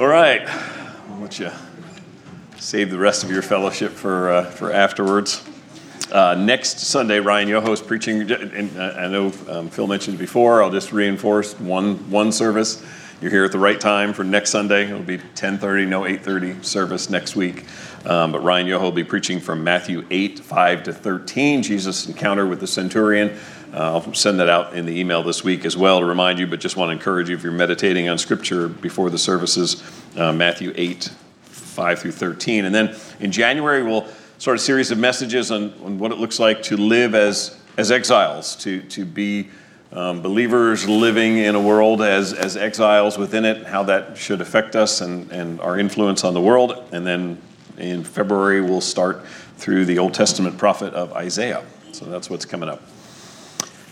All right. I'll let you save the rest of your fellowship for, uh, for afterwards. Uh, next Sunday, Ryan Yoho is preaching, and I know um, Phil mentioned before. I'll just reinforce one one service. You're here at the right time for next Sunday. It'll be 10:30, no 8:30 service next week. Um, but Ryan Yoho will be preaching from Matthew 8, 5 to 13, Jesus' encounter with the centurion. Uh, I'll send that out in the email this week as well to remind you, but just want to encourage you if you're meditating on Scripture before the services, uh, Matthew 8, 5 through 13. And then in January, we'll start a series of messages on, on what it looks like to live as, as exiles, to, to be um, believers living in a world as, as exiles within it, how that should affect us and, and our influence on the world. And then in February, we'll start through the Old Testament prophet of Isaiah. So that's what's coming up.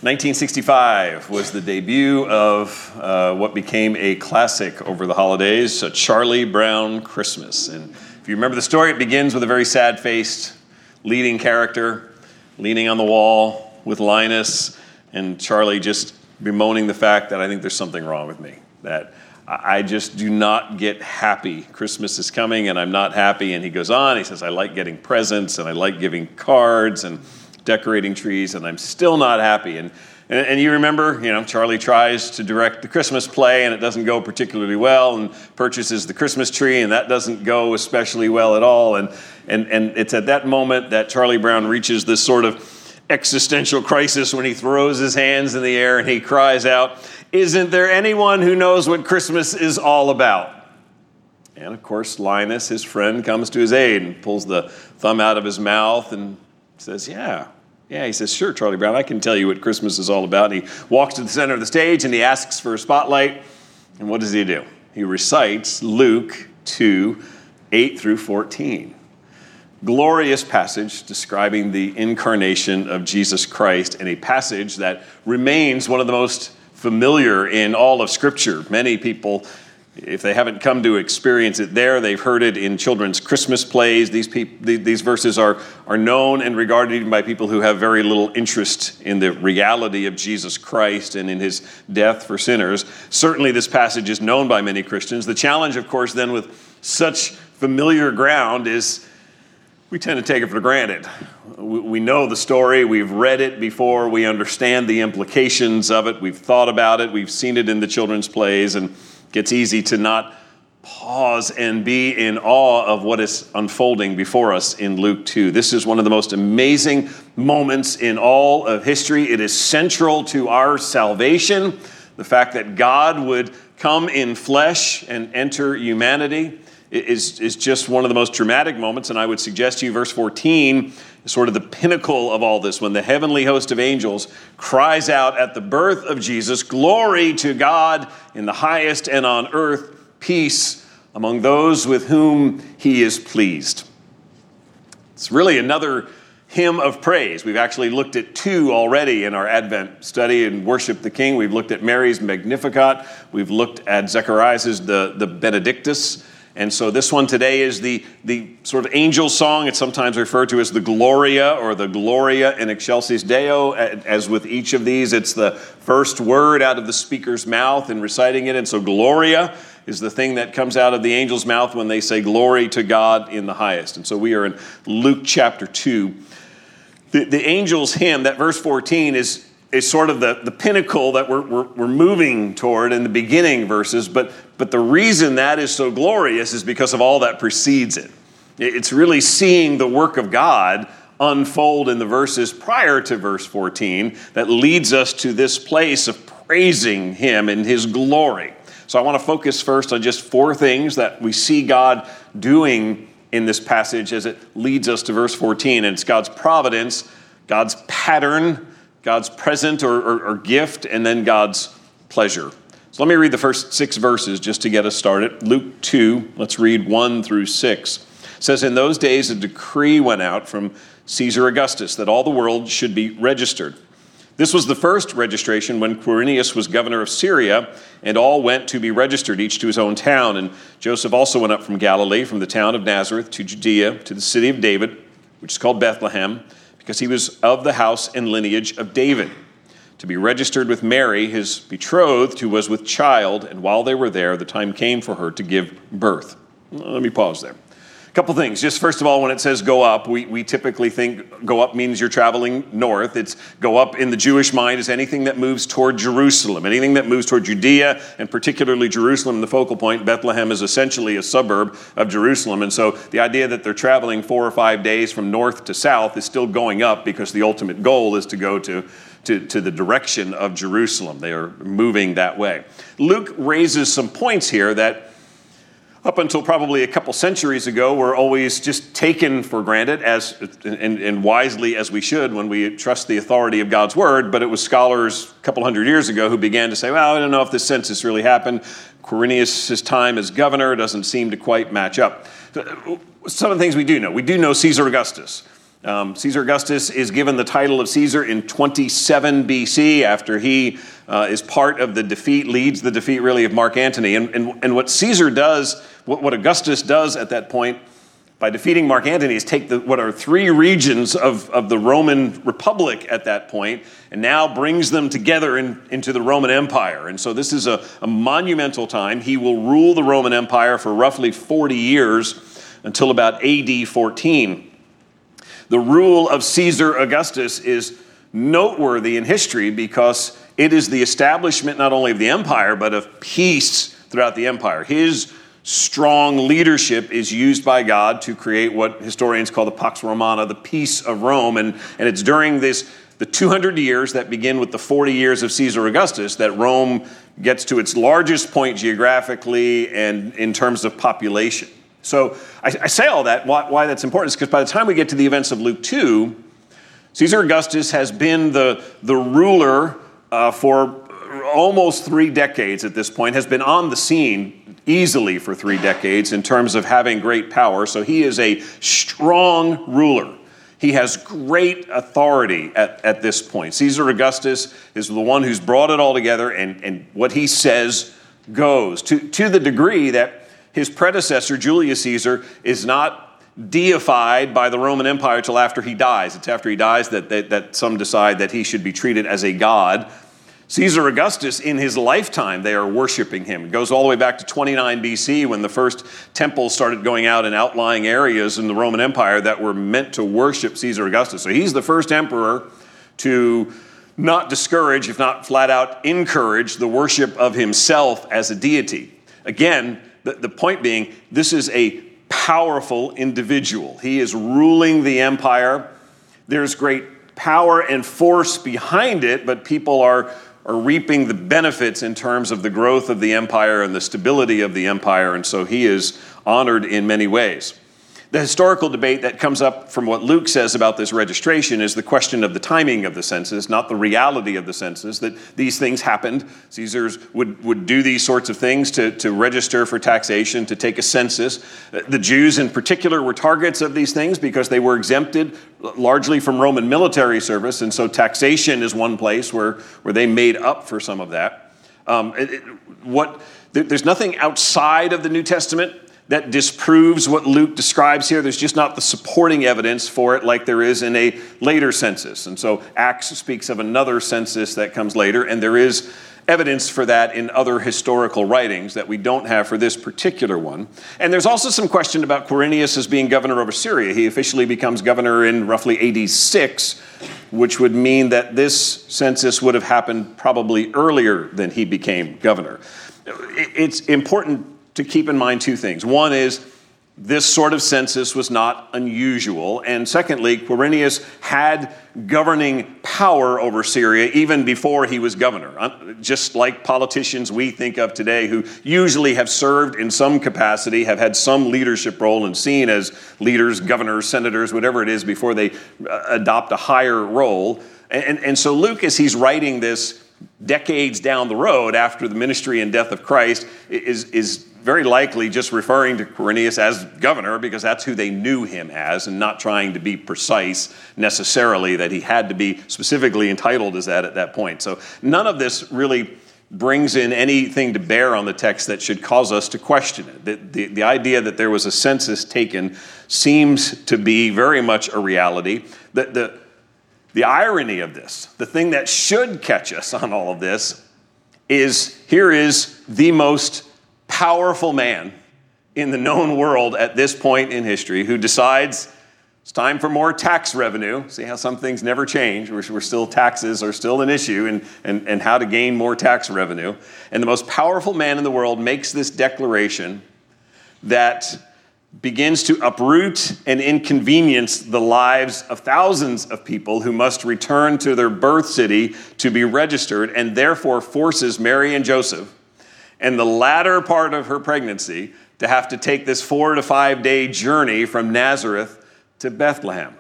1965 was the debut of uh, what became a classic over the holidays, a Charlie Brown Christmas. And if you remember the story, it begins with a very sad faced leading character leaning on the wall with Linus, and Charlie just bemoaning the fact that I think there's something wrong with me, that I just do not get happy. Christmas is coming and I'm not happy. And he goes on, he says, I like getting presents and I like giving cards and decorating trees, and I'm still not happy. And and, and, you remember, you know, Charlie tries to direct the Christmas play and it doesn't go particularly well, and purchases the Christmas tree and that doesn't go especially well at all. And, and, and it's at that moment that Charlie Brown reaches this sort of existential crisis when he throws his hands in the air and he cries out, Isn't there anyone who knows what Christmas is all about? And of course, Linus, his friend, comes to his aid and pulls the thumb out of his mouth and says, Yeah, yeah, he says, Sure, Charlie Brown, I can tell you what Christmas is all about. And he walks to the center of the stage and he asks for a spotlight. And what does he do? He recites Luke 2 8 through 14. Glorious passage describing the incarnation of Jesus Christ, and a passage that remains one of the most familiar in all of Scripture. Many people if they haven't come to experience it there, they've heard it in children's Christmas plays. These, these verses are, are known and regarded even by people who have very little interest in the reality of Jesus Christ and in his death for sinners. Certainly, this passage is known by many Christians. The challenge, of course, then with such familiar ground is we tend to take it for granted. We know the story, we've read it before, we understand the implications of it, we've thought about it, we've seen it in the children's plays, and gets easy to not pause and be in awe of what is unfolding before us in Luke 2. This is one of the most amazing moments in all of history. It is central to our salvation. The fact that God would come in flesh and enter humanity is, is just one of the most dramatic moments. And I would suggest to you, verse 14 is sort of the pinnacle of all this when the heavenly host of angels cries out at the birth of Jesus, Glory to God in the highest, and on earth, peace among those with whom he is pleased. It's really another hymn of praise. We've actually looked at two already in our Advent study and worship the King. We've looked at Mary's Magnificat. We've looked at Zechariah's the, the Benedictus. And so this one today is the, the sort of angel song. It's sometimes referred to as the Gloria or the Gloria in Excelsis Deo. As with each of these, it's the first word out of the speaker's mouth in reciting it. And so Gloria is the thing that comes out of the angel's mouth when they say glory to God in the highest. And so we are in Luke chapter 2. The, the angel's hymn, that verse 14, is is sort of the, the pinnacle that we're, we're, we're, moving toward in the beginning verses, but, but the reason that is so glorious is because of all that precedes it. It's really seeing the work of God unfold in the verses prior to verse 14 that leads us to this place of praising Him in His glory. So I want to focus first on just four things that we see God doing in this passage as it leads us to verse 14. And it's God's providence, God's pattern, God's present or, or, or gift, and then God's pleasure. So let me read the first six verses just to get us started. Luke 2, let's read 1 through 6. It says, In those days, a decree went out from Caesar Augustus that all the world should be registered. This was the first registration when Quirinius was governor of Syria, and all went to be registered, each to his own town. And Joseph also went up from Galilee, from the town of Nazareth to Judea, to the city of David, which is called Bethlehem because he was of the house and lineage of David, to be registered with Mary, his betrothed, who was with child, and while they were there, the time came for her to give birth. Let me pause there. A couple things. Just first of all, when it says go up, we, we typically think go up means you're traveling north. It's go up in the Jewish mind is anything that moves toward Jerusalem, anything that moves toward Judea, and particularly Jerusalem, the focal point. Bethlehem is essentially a suburb of Jerusalem. And so the idea that they're traveling four or five days from north to south is still going up because the ultimate goal is to go to to, to, the direction of Jerusalem. They are moving that way. Luke raises some points here that up until probably a couple centuries ago, were always just taken for granted as and, and, wisely as we should when we trust the authority of God's word. But it was scholars a couple hundred years ago who began to say, "Well, I don't know if this census really happened. Quirinius' time as governor doesn't seem to quite match up." Some of the things we do know: we do know Caesar Augustus. Um, Caesar Augustus is given the title of Caesar in 27 BC after he uh, is part of the defeat, leads the defeat really of Mark Antony. And, and, and what Caesar does, what, what Augustus does at that point by defeating Mark Antony is take the, what are three regions of, of the Roman Republic at that point and now brings them together in, into the Roman Empire. And so this is a, a monumental time. He will rule the Roman Empire for roughly 40 years until about AD 14. The rule of Caesar Augustus is noteworthy in history because it is the establishment not only of the empire, but of peace throughout the empire. His strong leadership is used by God to create what historians call the Pax Romana, the peace of Rome. And, and it's during this the 200 years that begin with the 40 years of Caesar Augustus that Rome gets to its largest point geographically and in terms of population. So I, I say all that. Why, why that's important is because by the time we get to the events of Luke 2, Caesar Augustus has been the, the ruler uh, for almost three decades at this point, has been on the scene easily for three decades in terms of having great power. So he is a strong ruler. He has great authority at, at this point. Caesar Augustus is the one who's brought it all together, and, and what he says goes to, to the degree that his predecessor, Julius Caesar, is not deified by the Roman Empire till after he dies. It's after he dies that, that, that some decide that he should be treated as a god. Caesar Augustus, in his lifetime, they are worshiping him. It goes all the way back to 29 BC when the first temples started going out in outlying areas in the Roman Empire that were meant to worship Caesar Augustus. So he's the first emperor to not discourage, if not flat out encourage, the worship of himself as a deity. Again, the, the point being, this is a powerful individual. He is ruling the empire. There's great power and force behind it, but people are, are reaping the benefits in terms of the growth of the empire and the stability of the empire, and so he is honored in many ways. The historical debate that comes up from what Luke says about this registration is the question of the timing of the census, not the reality of the census, that these things happened. Caesars would, would do these sorts of things to, to register for taxation, to take a census. The Jews, in particular, were targets of these things because they were exempted largely from Roman military service, and so taxation is one place where, where they made up for some of that. Um, it, it, what, there's nothing outside of the New Testament that disproves what Luke describes here. There's just not the supporting evidence for it like there is in a later census. And so Acts speaks of another census that comes later, and there is evidence for that in other historical writings that we don't have for this particular one. And there's also some question about Quirinius as being governor over Syria. He officially becomes governor in roughly 86, which would mean that this census would have happened probably earlier than he became governor. It's important to keep in mind two things. One is this sort of census was not unusual. And secondly, Quirinius had governing power over Syria even before he was governor. Uh, just like politicians we think of today who usually have served in some capacity, have had some leadership role, and seen as leaders, governors, senators, whatever it is, before they uh, adopt a higher role. And, and so Luke, as he's writing this decades down the road after the ministry and death of Christ, is, is very likely just referring to Quirinius as governor because that's who they knew him as, and not trying to be precise necessarily that he had to be specifically entitled as that at that point. So none of this really brings in anything to bear on the text that should cause us to question it. The, the, the idea that there was a census taken seems to be very much a reality. The, the, the irony of this, the thing that should catch us on all of this, is here is the most powerful man in the known world at this point in history who decides it's time for more tax revenue. See how some things never change. We're, we're still, taxes are still an issue, and, and, and how to gain more tax revenue. And the most powerful man in the world makes this declaration that begins to uproot and inconvenience the lives of thousands of people who must return to their birth city to be registered, and therefore forces Mary and Joseph and the latter part of her pregnancy to have to take this four to five day journey from Nazareth to Bethlehem.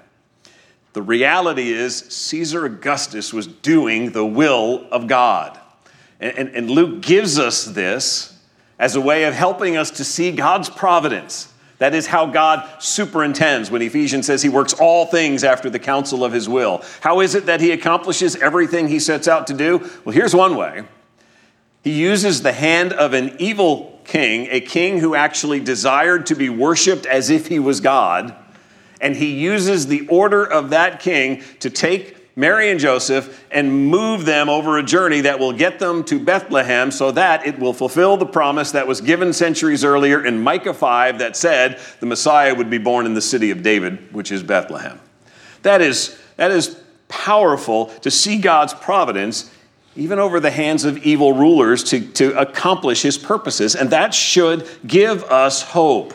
The reality is, Caesar Augustus was doing the will of God. And, and, and Luke gives us this as a way of helping us to see God's providence. That is how God superintends when Ephesians says he works all things after the counsel of his will. How is it that he accomplishes everything he sets out to do? Well, here's one way he uses the hand of an evil king, a king who actually desired to be worshiped as if he was God, and he uses the order of that king to take Mary and Joseph and move them over a journey that will get them to Bethlehem so that it will fulfill the promise that was given centuries earlier in Micah 5 that said the Messiah would be born in the city of David, which is Bethlehem. That is, that is powerful to see God's providence even over the hands of evil rulers to, to accomplish his purposes, and that should give us hope.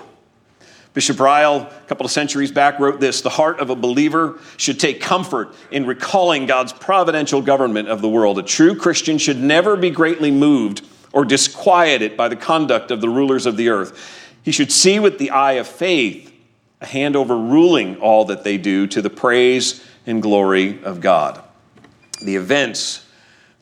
Bishop Ryle, a couple of centuries back, wrote this The heart of a believer should take comfort in recalling God's providential government of the world. A true Christian should never be greatly moved or disquieted by the conduct of the rulers of the earth. He should see with the eye of faith a hand overruling all that they do to the praise and glory of God. The events,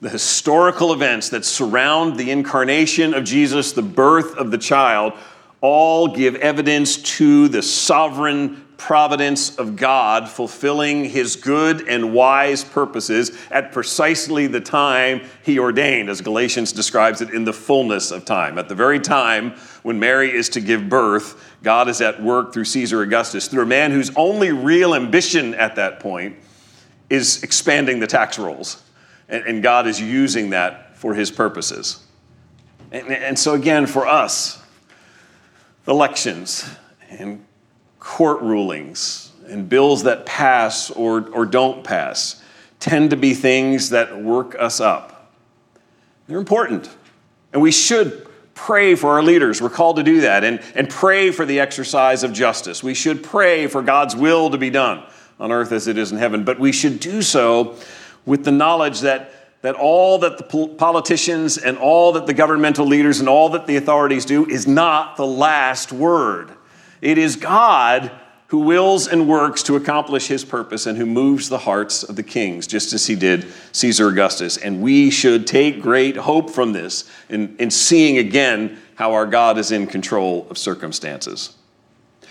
the historical events that surround the incarnation of Jesus, the birth of the child, all give evidence to the sovereign providence of God fulfilling his good and wise purposes at precisely the time he ordained, as Galatians describes it, in the fullness of time. At the very time when Mary is to give birth, God is at work through Caesar Augustus, through a man whose only real ambition at that point is expanding the tax rolls. And, God is using that for his purposes. And, and so, again, for us, elections and court rulings and bills that pass or, or don't pass tend to be things that work us up. They're important. And we should pray for our leaders. We're called to do that and, and pray for the exercise of justice. We should pray for God's will to be done on earth as it is in heaven. But we should do so with the knowledge that that all that the politicians and all that the governmental leaders and all that the authorities do is not the last word. It is God who wills and works to accomplish his purpose and who moves the hearts of the kings, just as he did Caesar Augustus. And we should take great hope from this in, in seeing again how our God is in control of circumstances.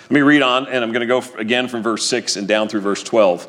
Let me read on, and I'm going to go again from verse 6 and down through verse 12.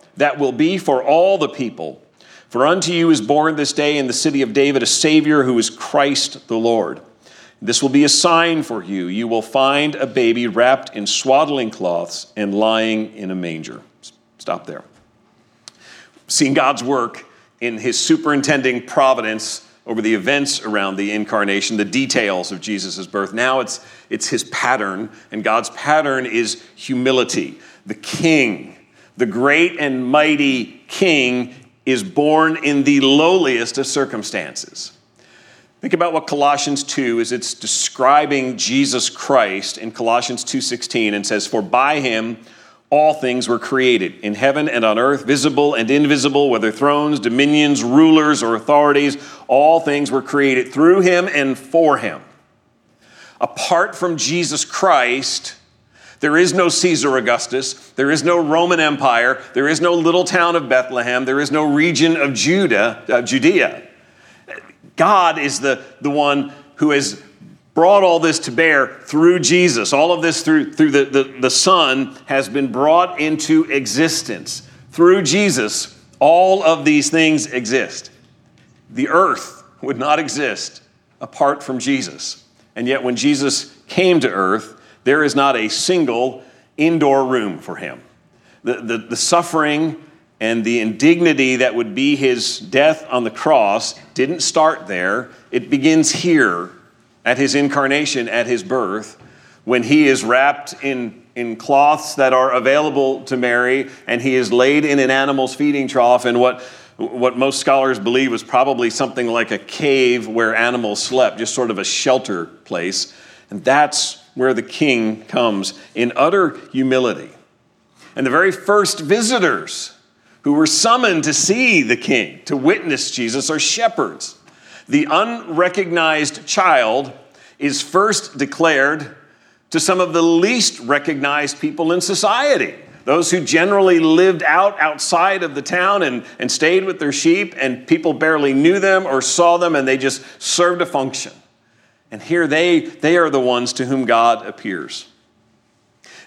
that will be for all the people. For unto you is born this day in the city of David a Savior who is Christ the Lord. This will be a sign for you. You will find a baby wrapped in swaddling cloths and lying in a manger. Stop there. Seeing God's work in his superintending providence over the events around the incarnation, the details of Jesus' birth. Now it's, it's his pattern, and God's pattern is humility. The king the great and mighty king is born in the lowliest of circumstances. Think about what Colossians 2 is it's describing Jesus Christ in Colossians 2:16 and says for by him all things were created in heaven and on earth visible and invisible whether thrones dominions rulers or authorities all things were created through him and for him. Apart from Jesus Christ There is no Caesar Augustus. There is no Roman Empire. There is no little town of Bethlehem. There is no region of Judah, uh, Judea. God is the, the one who has brought all this to bear through Jesus. All of this through, through the, the, the Son has been brought into existence. Through Jesus, all of these things exist. The earth would not exist apart from Jesus. And yet, when Jesus came to earth, there is not a single indoor room for him. The, the, the suffering and the indignity that would be his death on the cross didn't start there. It begins here at his incarnation, at his birth, when he is wrapped in, in cloths that are available to Mary and he is laid in an animal's feeding trough in what, what most scholars believe was probably something like a cave where animals slept, just sort of a shelter place. And that's where the king comes in utter humility. And the very first visitors who were summoned to see the king, to witness Jesus, are shepherds. The unrecognized child is first declared to some of the least recognized people in society. Those who generally lived out outside of the town and, and stayed with their sheep, and people barely knew them or saw them, and they just served a function. And here they, they are the ones to whom God appears.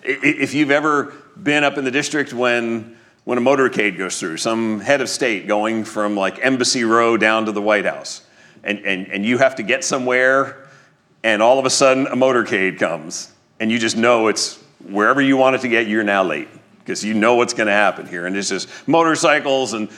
If you've ever been up in the district when, when a motorcade goes through, some head of state going from like Embassy Row down to the White House, and, and, and you have to get somewhere, and all of a sudden a motorcade comes, and you just know it's wherever you want it to get, you're now late because you know what's going to happen here. And it's just motorcycles and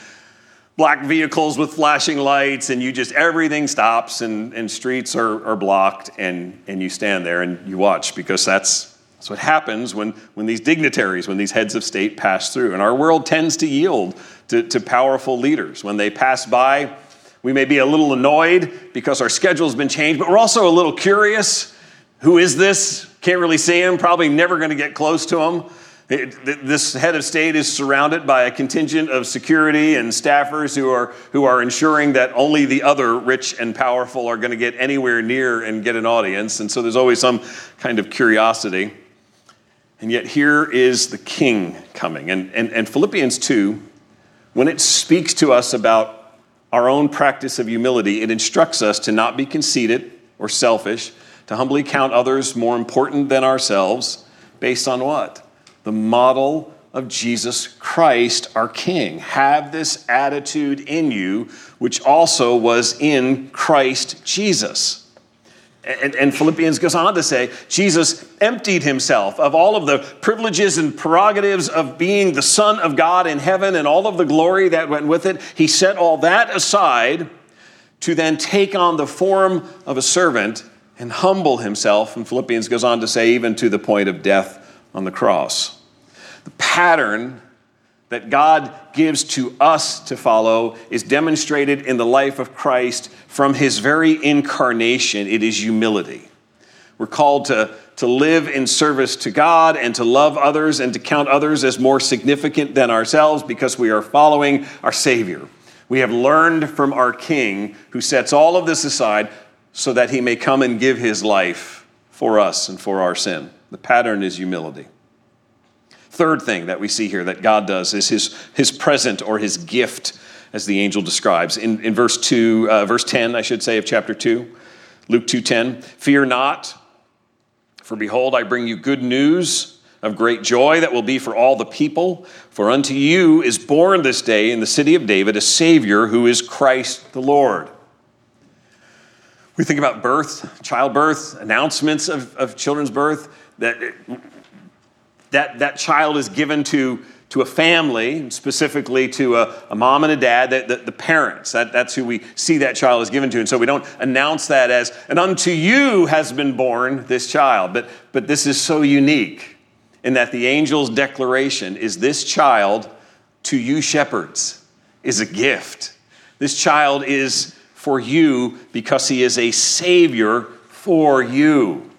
black vehicles with flashing lights, and you just, everything stops, and, and streets are, are blocked, and, and you stand there and you watch because that's, that's what happens when, when these dignitaries, when these heads of state pass through. And our world tends to yield to, to powerful leaders. When they pass by, we may be a little annoyed because our schedule's been changed, but we're also a little curious. Who is this? Can't really see him, probably never going to get close to him. This head of state is surrounded by a contingent of security and staffers who are, who are ensuring that only the other rich and powerful are going to get anywhere near and get an audience. And so there's always some kind of curiosity. And yet here is the king coming. And, and, and Philippians 2, when it speaks to us about our own practice of humility, it instructs us to not be conceited or selfish, to humbly count others more important than ourselves, based on what? The model of Jesus Christ, our King. Have this attitude in you, which also was in Christ Jesus. And, and, Philippians goes on to say, Jesus emptied himself of all of the privileges and prerogatives of being the Son of God in heaven and all of the glory that went with it. He set all that aside to then take on the form of a servant and humble himself. And Philippians goes on to say, even to the point of death on the cross. The pattern that God gives to us to follow is demonstrated in the life of Christ from his very incarnation. It is humility. We're called to, to live in service to God and to love others and to count others as more significant than ourselves because we are following our Savior. We have learned from our King who sets all of this aside so that he may come and give his life for us and for our sin. The pattern is humility. Third thing that we see here that God does is his, his present or his gift, as the angel describes. In, in verse 2, uh, verse 10, I should say, of chapter 2, Luke 2.10, Fear not, for behold, I bring you good news of great joy that will be for all the people. For unto you is born this day in the city of David a Savior who is Christ the Lord. We think about birth, childbirth, announcements of, of children's birth, that that, that child is given to, to a family, specifically to a, a mom and a dad, the, the, the parents. That, that's who we see that child is given to. And so we don't announce that as, and unto you has been born this child. But, but this is so unique in that the angel's declaration is this child to you shepherds is a gift. This child is for you because he is a savior for you.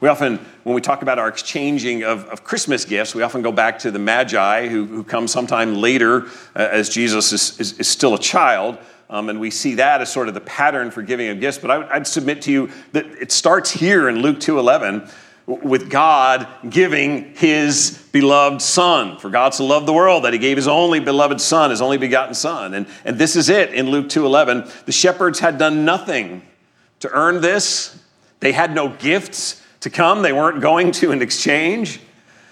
We often when we talk about our exchanging of, of Christmas gifts, we often go back to the Magi who, who come sometime later uh, as Jesus is, is, is, still a child. Um, and we see that as sort of the pattern for giving of gifts. But I, would submit to you that it starts here in Luke 2.11 with God giving his beloved son. For God so loved the world that he gave his only beloved son, his only begotten son. And, and this is it in Luke 2:11. The shepherds had done nothing to earn this. They had no gifts to come. They weren't going to in exchange.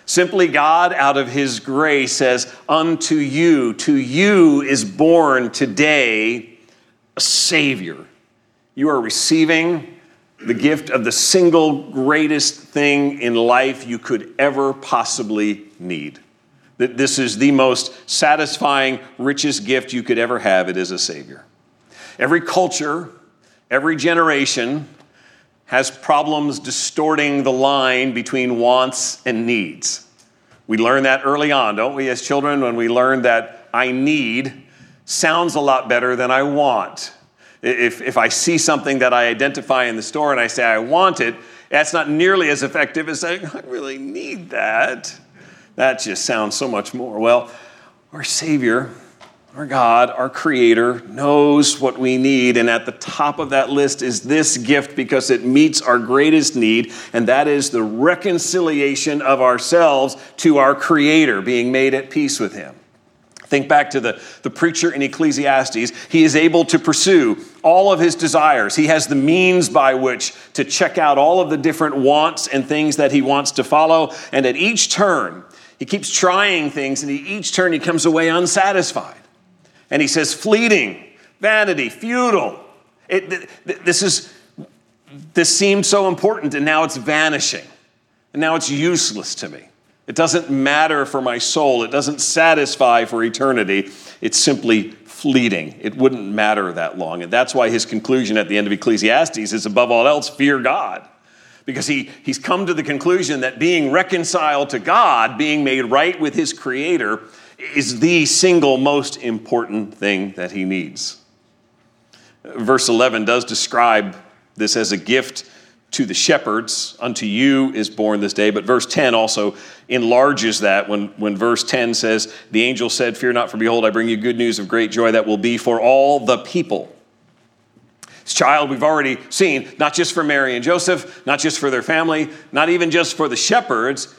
Simply God, out of his grace, says, Unto you, to you is born today a Savior. You are receiving the gift of the single greatest thing in life you could ever possibly need. That this is the most satisfying, richest gift you could ever have. It is a Savior. Every culture, every generation has problems distorting the line between wants and needs. We learn that early on, don't we, as children, when we learn that I need sounds a lot better than I want. If, if I see something that I identify in the store and I say I want it, that's not nearly as effective as saying, I really need that. That just sounds so much more. Well, our Savior, our God, our Creator, knows what we need. And at the top of that list is this gift because it meets our greatest need, and that is the reconciliation of ourselves to our Creator, being made at peace with Him. Think back to the, the preacher in Ecclesiastes. He is able to pursue all of his desires. He has the means by which to check out all of the different wants and things that he wants to follow. And at each turn, he keeps trying things, and each turn he comes away unsatisfied. And he says, fleeting, vanity, futile. It, this, is, this seemed so important, and now it's vanishing. And now it's useless to me. It doesn't matter for my soul. It doesn't satisfy for eternity. It's simply fleeting. It wouldn't matter that long. And that's why his conclusion at the end of Ecclesiastes is above all else, fear God. Because he, he's come to the conclusion that being reconciled to God, being made right with his Creator, is the single most important thing that he needs. Verse 11 does describe this as a gift to the shepherds, unto you is born this day. But verse 10 also enlarges that when, when verse 10 says, The angel said, Fear not, for behold, I bring you good news of great joy that will be for all the people. This child we've already seen, not just for Mary and Joseph, not just for their family, not even just for the shepherds.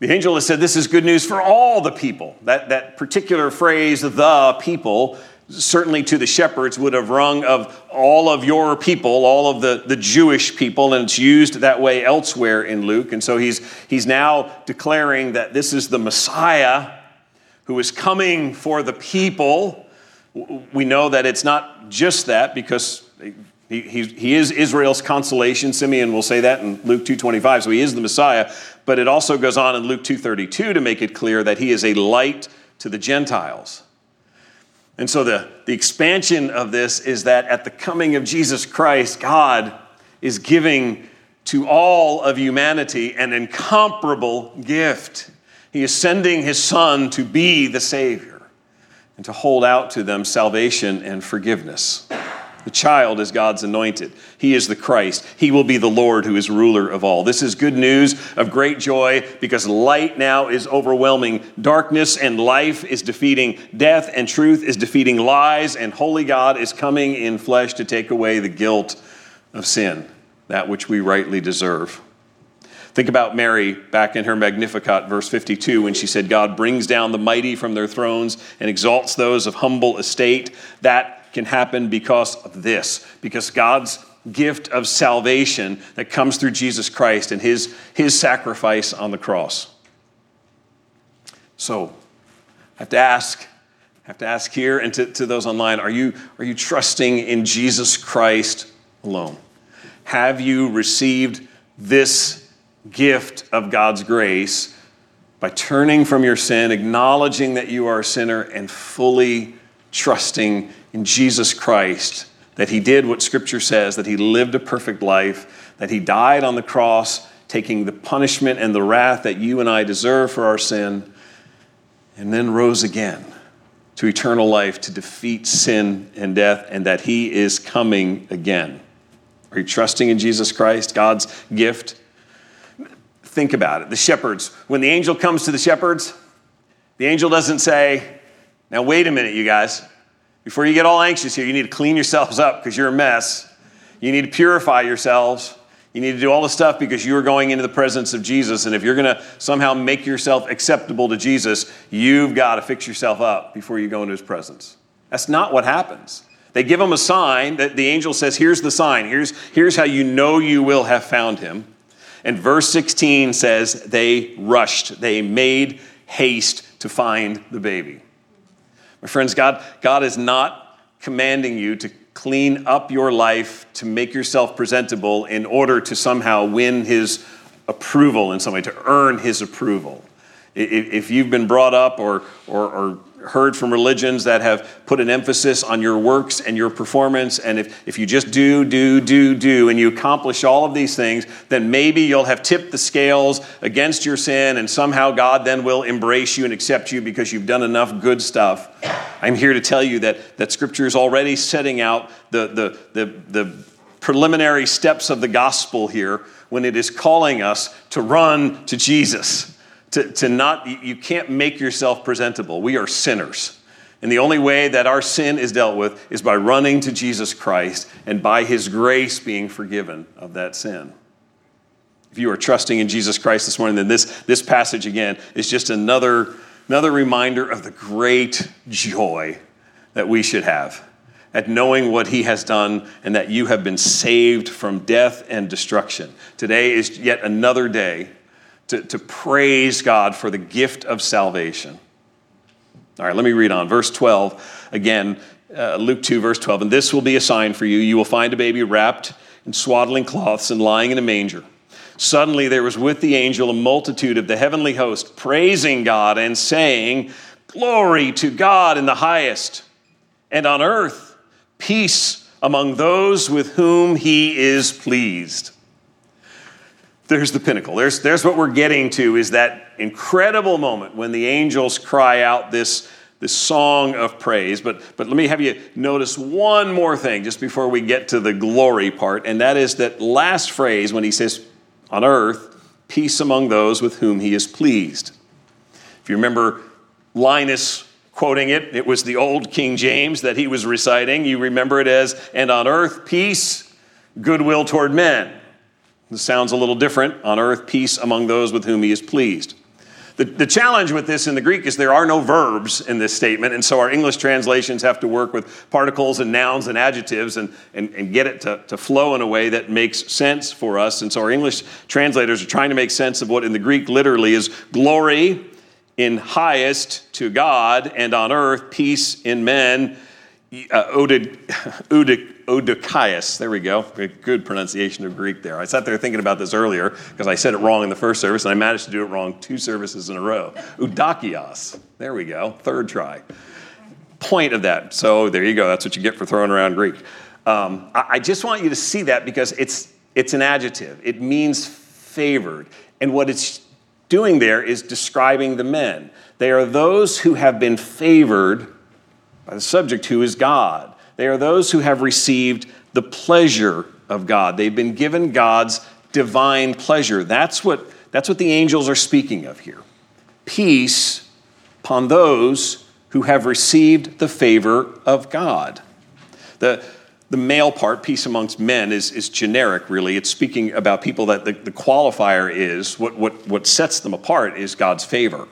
The angel has said, This is good news for all the people. That, that particular phrase, the people, certainly to the shepherds would have rung of all of your people, all of the, the Jewish people, and it's used that way elsewhere in Luke. And so he's, he's now declaring that this is the Messiah who is coming for the people. We know that it's not just that because he, he, is Israel's consolation. Simeon will say that in Luke 2.25, so he is the Messiah. But it also goes on in Luke 2.32 to make it clear that he is a light to the Gentiles. And so the, the expansion of this is that at the coming of Jesus Christ, God is giving to all of humanity an incomparable gift. He is sending his Son to be the Savior and to hold out to them salvation and forgiveness. The child is God's anointed. He is the Christ. He will be the Lord who is ruler of all. This is good news of great joy because light now is overwhelming darkness, and life is defeating death, and truth is defeating lies, and holy God is coming in flesh to take away the guilt of sin, that which we rightly deserve. Think about Mary back in her Magnificat, verse 52, when she said, God brings down the mighty from their thrones and exalts those of humble estate. That can happen because of this, because God's gift of salvation that comes through Jesus Christ and his, his sacrifice on the cross. So, I have to ask, I have to ask here and to, to those online, are you, are you trusting in Jesus Christ alone? Have you received this gift of God's grace by turning from your sin, acknowledging that you are a sinner, and fully trusting in Jesus Christ that he did what Scripture says, that he lived a perfect life, that he died on the cross, taking the punishment and the wrath that you and I deserve for our sin, and then rose again to eternal life to defeat sin and death, and that he is coming again. Are you trusting in Jesus Christ, God's gift? Think about it. The shepherds, when the angel comes to the shepherds, the angel doesn't say, Now, wait a minute, you guys. Before you get all anxious here, you need to clean yourselves up because you're a mess. You need to purify yourselves. You need to do all the stuff because you are going into the presence of Jesus. And if you're going to somehow make yourself acceptable to Jesus, you've got to fix yourself up before you go into his presence. That's not what happens. They give him a sign that the angel says, Here's the sign. Here's, here's how you know you will have found him. And verse 16 says, They rushed, they made haste to find the baby. My friends, God, God is not commanding you to clean up your life to make yourself presentable in order to somehow win his approval in some way, to earn his approval. If you've been brought up or, or, or heard from religions that have put an emphasis on your works and your performance. And if, if you just do, do, do, do, and you accomplish all of these things, then maybe you'll have tipped the scales against your sin, and somehow God then will embrace you and accept you because you've done enough good stuff. I'm here to tell you that, that Scripture is already setting out the, the, the, the preliminary steps of the gospel here when it is calling us to run to Jesus to, to not, you can't make yourself presentable. We are sinners. And the only way that our sin is dealt with is by running to Jesus Christ and by his grace being forgiven of that sin. If you are trusting in Jesus Christ this morning, then this, this passage again is just another, another reminder of the great joy that we should have at knowing what he has done and that you have been saved from death and destruction. Today is yet another day to, to praise God for the gift of salvation. All right, let me read on. Verse 12, again, uh, Luke 2, verse 12. And this will be a sign for you. You will find a baby wrapped in swaddling cloths and lying in a manger. Suddenly there was with the angel a multitude of the heavenly host, praising God and saying, Glory to God in the highest, and on earth, peace among those with whom he is pleased there's the pinnacle. There's, there's what we're getting to is that incredible moment when the angels cry out this, this song of praise. But, but let me have you notice one more thing just before we get to the glory part, and that is that last phrase when he says, on earth, peace among those with whom he is pleased. If you remember Linus quoting it, it was the old King James that he was reciting. You remember it as, and on earth, peace, goodwill toward men. This sounds a little different. On earth, peace among those with whom he is pleased. The, the challenge with this in the Greek is there are no verbs in this statement, and so our English translations have to work with particles and nouns and adjectives and, and, and get it to, to flow in a way that makes sense for us. And so our English translators are trying to make sense of what in the Greek literally is glory in highest to God, and on earth, peace in men. Uh. There we go. Good pronunciation of Greek there. I sat there thinking about this earlier because I said it wrong in the first service and I managed to do it wrong two services in a row. Eudokias. There we go. Third try. Point of that. So there you go. That's what you get for throwing around Greek. Um, I, I just want you to see that because it's, it's an adjective, it means favored. And what it's doing there is describing the men. They are those who have been favored by the subject who is God. They are those who have received the pleasure of God. They've been given God's divine pleasure. That's what, that's what the angels are speaking of here. Peace upon those who have received the favor of God. The, the male part, peace amongst men, is, is generic, really. It's speaking about people that the, the qualifier is, what, what, what sets them apart is God's favor.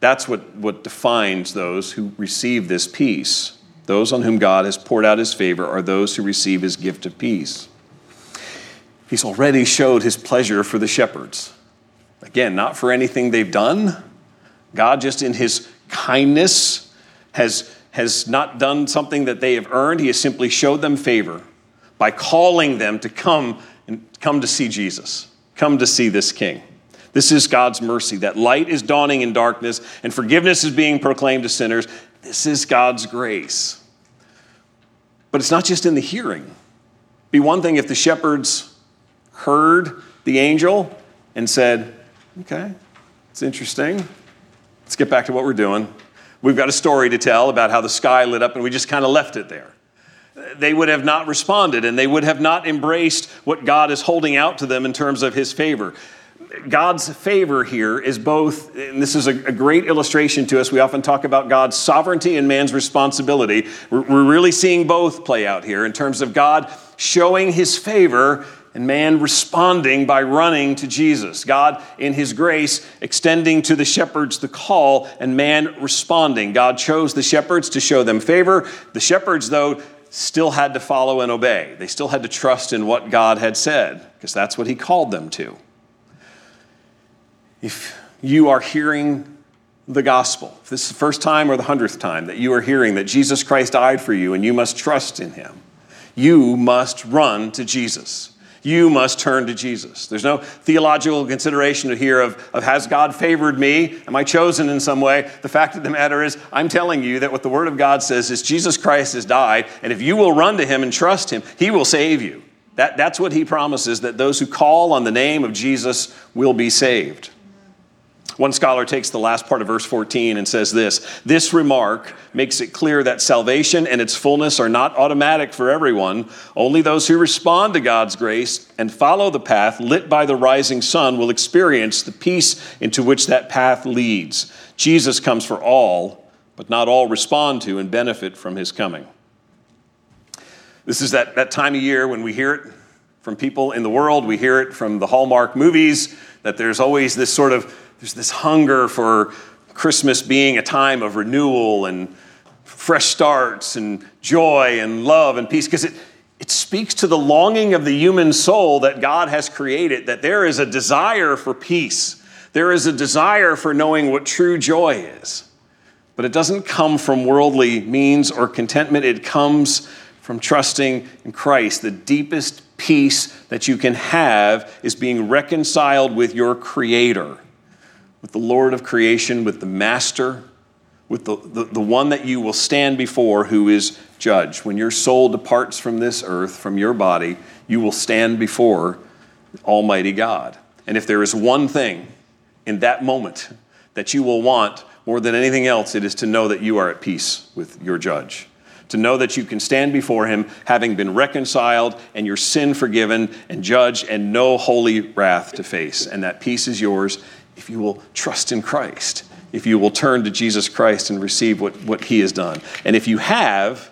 That's what, what defines those who receive this peace. Those on whom God has poured out his favor are those who receive his gift of peace. He's already showed his pleasure for the shepherds. Again, not for anything they've done. God, just in his kindness, has, has not done something that they have earned. He has simply showed them favor by calling them to come and come to see Jesus, come to see this king. This is God's mercy that light is dawning in darkness and forgiveness is being proclaimed to sinners. This is God's grace. But it's not just in the hearing. Be one thing if the shepherds heard the angel and said, Okay, it's interesting. Let's get back to what we're doing. We've got a story to tell about how the sky lit up and we just kind of left it there. They would have not responded and they would have not embraced what God is holding out to them in terms of his favor. God's favor here is both, and this is a, a, great illustration to us. We often talk about God's sovereignty and man's responsibility. We're, we're really seeing both play out here in terms of God showing his favor and man responding by running to Jesus. God, in his grace, extending to the shepherds the call, and man responding. God chose the shepherds to show them favor. The shepherds, though, still had to follow and obey. They still had to trust in what God had said, because that's what he called them to. If you are hearing the gospel, if this is the first time or the hundredth time that you are hearing that Jesus Christ died for you and you must trust in him, you must run to Jesus you must turn to Jesus. There's no theological consideration here of, of has God favored me? Am I chosen in some way? The fact of the matter is, I'm telling you that what the Word of God says is Jesus Christ has died, and if you will run to Him and trust Him, He will save you. That, that's what He promises, that those who call on the name of Jesus will be saved. One scholar takes the last part of verse 14 and says this This remark makes it clear that salvation and its fullness are not automatic for everyone. Only those who respond to God's grace and follow the path lit by the rising sun will experience the peace into which that path leads. Jesus comes for all, but not all respond to and benefit from his coming. This is that, that time of year when we hear it from people in the world, we hear it from the Hallmark movies, that there's always this sort of there's this hunger for Christmas being a time of renewal and fresh starts and joy and love and peace because it, it speaks to the longing of the human soul that God has created, that there is a desire for peace. There is a desire for knowing what true joy is. But it doesn't come from worldly means or contentment, it comes from trusting in Christ. The deepest peace that you can have is being reconciled with your Creator with the Lord of creation, with the Master, with the, the, the, one that you will stand before who is judge. When your soul departs from this earth, from your body, you will stand before Almighty God. And if there is one thing in that moment that you will want more than anything else, it is to know that you are at peace with your judge. To know that you can stand before him having been reconciled and your sin forgiven and judge and no holy wrath to face. And that peace is yours if you will trust in Christ, if you will turn to Jesus Christ and receive what, what he has done. And if you have,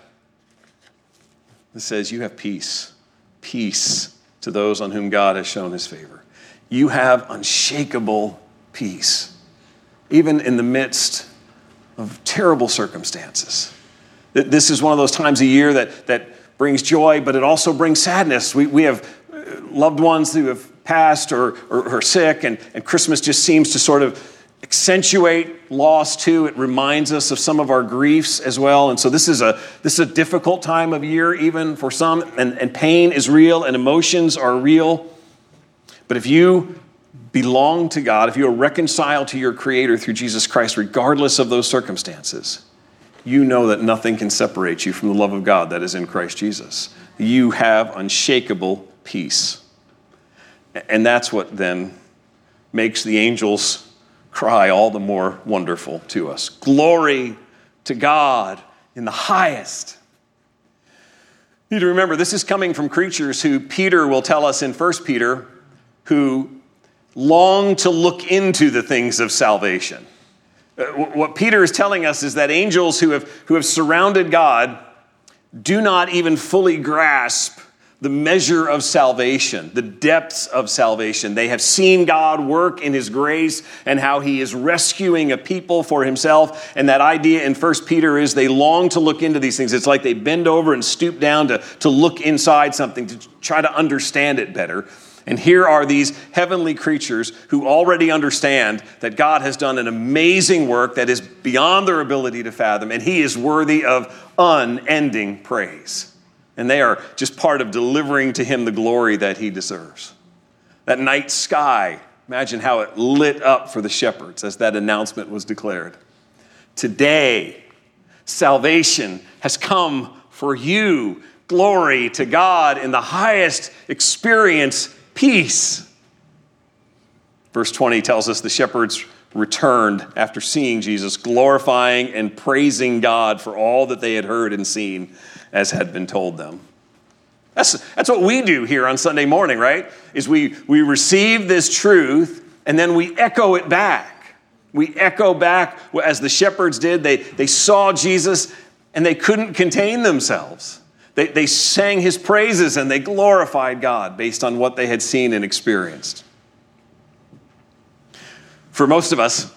it says you have peace. Peace to those on whom God has shown his favor. You have unshakable peace, even in the midst of terrible circumstances. This is one of those times a year that, that brings joy, but it also brings sadness. We, we have uh, loved ones who have passed or, or, or sick, and, and Christmas just seems to sort of accentuate loss too. It reminds us of some of our griefs as well. And so this is a this is a difficult time of year, even for some, and, and pain is real and emotions are real. But if you belong to God, if you are reconciled to your Creator through Jesus Christ, regardless of those circumstances, you know that nothing can separate you from the love of God that is in Christ Jesus. You have unshakable peace. And that's what then makes the angels cry all the more wonderful to us. Glory to God in the highest. You need to remember, this is coming from creatures who Peter will tell us in 1 Peter, who long to look into the things of salvation. Uh, what Peter is telling us is that angels who have, who have surrounded God do not even fully grasp the measure of salvation, the depths of salvation. They have seen God work in His grace and how He is rescuing a people for Himself. And that idea in 1 Peter is they long to look into these things. It's like they bend over and stoop down to, to look inside something, to try to understand it better. And here are these heavenly creatures who already understand that God has done an amazing work that is beyond their ability to fathom, and He is worthy of unending praise and they are just part of delivering to him the glory that he deserves. That night sky, imagine how it lit up for the shepherds as that announcement was declared. Today, salvation has come for you. Glory to God in the highest experience, peace. Verse 20 tells us the shepherds returned after seeing Jesus, glorifying and praising God for all that they had heard and seen as had been told them. That's, that's what we do here on Sunday morning, right? Is we, we receive this truth and then we echo it back. We echo back as the shepherds did. They, they saw Jesus and they couldn't contain themselves. They, they sang his praises and they glorified God based on what they had seen and experienced. For most of us,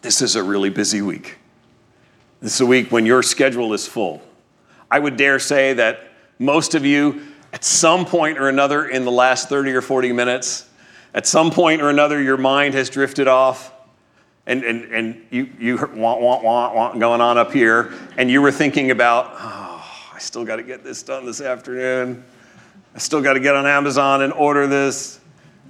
this is a really busy week. This is a week when your schedule is full. I would dare say that most of you, at some point or another in the last 30 or 40 minutes, at some point or another, your mind has drifted off and, and, and you, you want, want, want, want going on up here, and you were thinking about, oh, I still got to get this done this afternoon. I still got to get on Amazon and order this.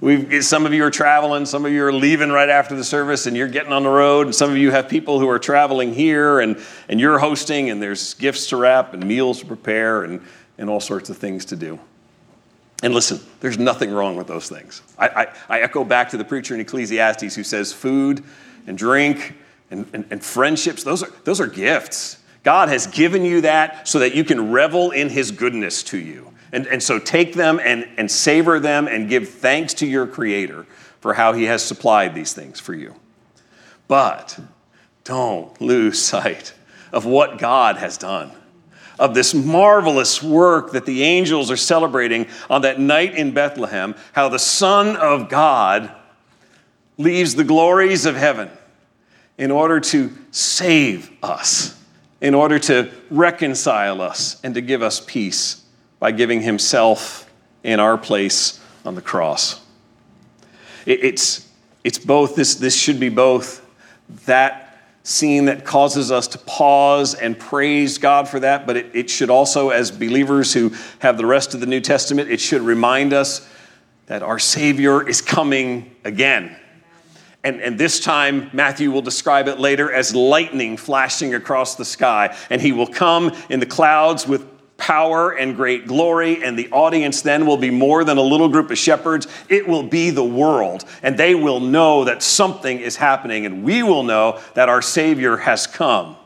We've, some of you are traveling, some of you are leaving right after the service, and you're getting on the road. And some of you have people who are traveling here, and, and you're hosting, and there's gifts to wrap, and meals to prepare, and, and all sorts of things to do. And listen, there's nothing wrong with those things. I, I, I echo back to the preacher in Ecclesiastes who says food and drink and, and, and friendships, those are, those are gifts. God has given you that so that you can revel in his goodness to you. And, and so take them and, and savor them and give thanks to your Creator for how He has supplied these things for you. But don't lose sight of what God has done, of this marvelous work that the angels are celebrating on that night in Bethlehem, how the Son of God leaves the glories of heaven in order to save us, in order to reconcile us, and to give us peace by giving himself in our place on the cross. It's, it's both, this, this should be both that scene that causes us to pause and praise God for that, but it, it should also, as believers who have the rest of the New Testament, it should remind us that our Savior is coming again. And, and, this time, Matthew will describe it later as lightning flashing across the sky. And he will come in the clouds with power and great glory, and the audience then will be more than a little group of shepherds. It will be the world, and they will know that something is happening, and we will know that our Savior has come.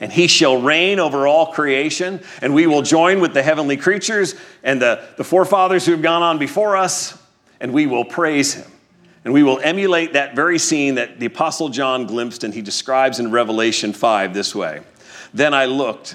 And he shall reign over all creation, and we will join with the heavenly creatures and the, the forefathers who have gone on before us, and we will praise him. And we will emulate that very scene that the Apostle John glimpsed, and he describes in Revelation 5 this way Then I looked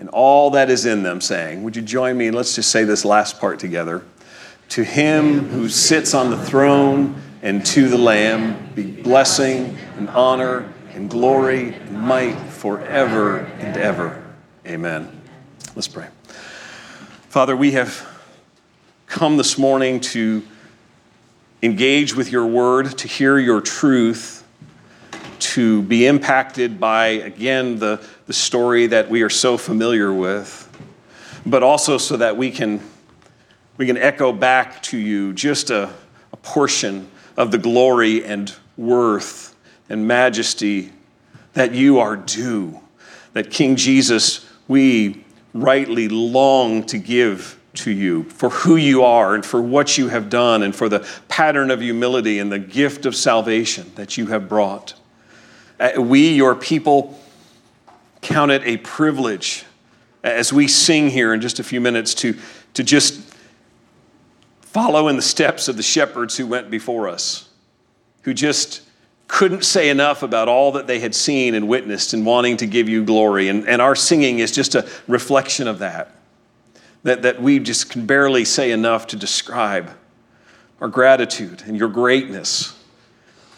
and all that is in them, saying, Would you join me? Let's just say this last part together. To him who sits on the throne and to the Lamb be blessing and honor and glory and might forever and ever. Amen. Let's pray. Father, we have come this morning to engage with your word, to hear your truth to be impacted by, again, the, the story that we are so familiar with, but also so that we can, we can echo back to you just a, a portion of the glory and worth and majesty that you are due, that King Jesus, we rightly long to give to you for who you are and for what you have done and for the pattern of humility and the gift of salvation that you have brought. Uh, we, your people, count it a privilege as we sing here in just a few minutes to, to just follow in the steps of the shepherds who went before us, who just couldn't say enough about all that they had seen and witnessed and wanting to give you glory. And, and our singing is just a reflection of that, that, that we just can barely say enough to describe our gratitude and your greatness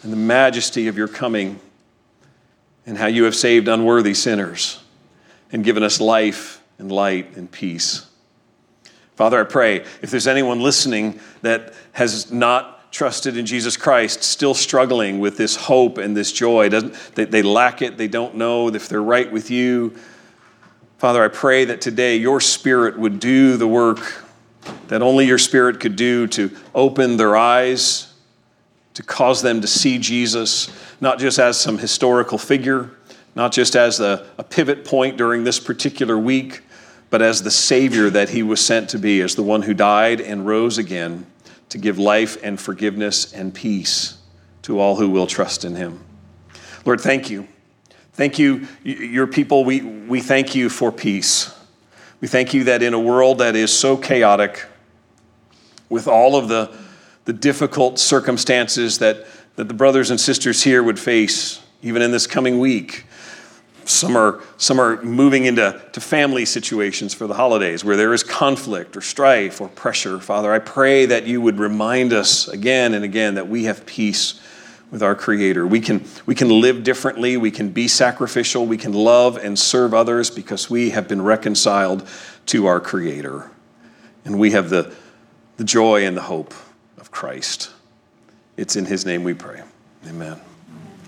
and the majesty of your coming and how you have saved unworthy sinners and given us life and light and peace. Father, I pray if there's anyone listening that has not trusted in Jesus Christ, still struggling with this hope and this joy, doesn't, they, they lack it, they don't know if they're right with you. Father, I pray that today your Spirit would do the work that only your Spirit could do to open their eyes to cause them to see Jesus not just as some historical figure, not just as a, a pivot point during this particular week, but as the Savior that he was sent to be, as the one who died and rose again to give life and forgiveness and peace to all who will trust in him. Lord, thank you. Thank you, your people. We, we thank you for peace. We thank you that in a world that is so chaotic, with all of the, the difficult circumstances that, that the brothers and sisters here would face, even in this coming week, some are, some are moving into to family situations for the holidays where there is conflict or strife or pressure. Father, I pray that you would remind us again and again that we have peace with our Creator. We can, we can live differently, we can be sacrificial, we can love and serve others because we have been reconciled to our Creator. And we have the, the joy and the hope Christ. It's in His name we pray. Amen.